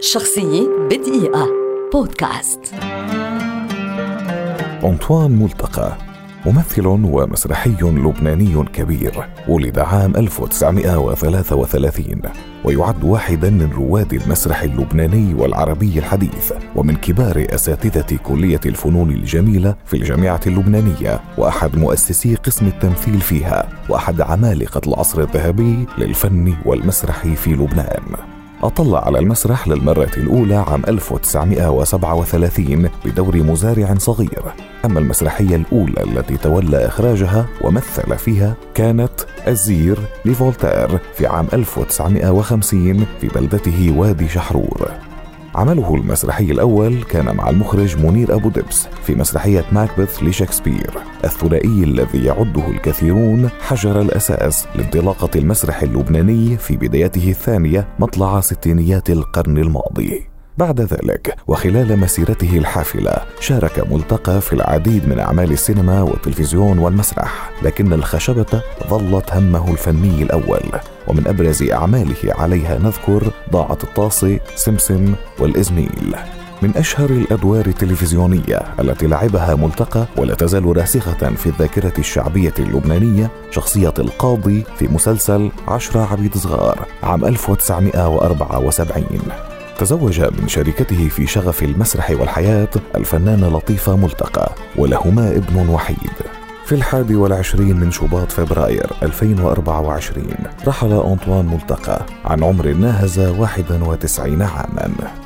شخصية بدقيقة. بودكاست. أنطوان ملتقى ممثل ومسرحي لبناني كبير ولد عام 1933 ويعد واحدا من رواد المسرح اللبناني والعربي الحديث ومن كبار أساتذة كلية الفنون الجميلة في الجامعة اللبنانية وأحد مؤسسي قسم التمثيل فيها وأحد عمالقة العصر الذهبي للفن والمسرح في لبنان. أطل على المسرح للمرة الأولى عام 1937 بدور مزارع صغير. أما المسرحية الأولى التي تولى إخراجها ومثل فيها كانت الزير لفولتير في عام 1950 في بلدته وادي شحرور. عمله المسرحي الأول كان مع المخرج منير أبو دبس في مسرحية ماكبث لشكسبير. الثنائي الذي يعده الكثيرون حجر الأساس لانطلاقة المسرح اللبناني في بدايته الثانية مطلع ستينيات القرن الماضي. بعد ذلك وخلال مسيرته الحافلة شارك ملتقى في العديد من أعمال السينما والتلفزيون والمسرح لكن الخشبة ظلت همه الفني الأول. ومن أبرز أعماله عليها نذكر ضاعت الطاسي سمسم والإزميل. من أشهر الأدوار التلفزيونية التي لعبها ملتقى ولا تزال راسخة في الذاكرة الشعبية اللبنانية شخصية القاضي في مسلسل عشرة عبيد صغار عام 1974 تزوج من شريكته في شغف المسرح والحياة الفنانة لطيفة ملتقى ولهما ابن وحيد. في الحادي والعشرين من شباط فبراير 2024 رحل أنطوان ملتقى عن عمر ناهز 91 عاما.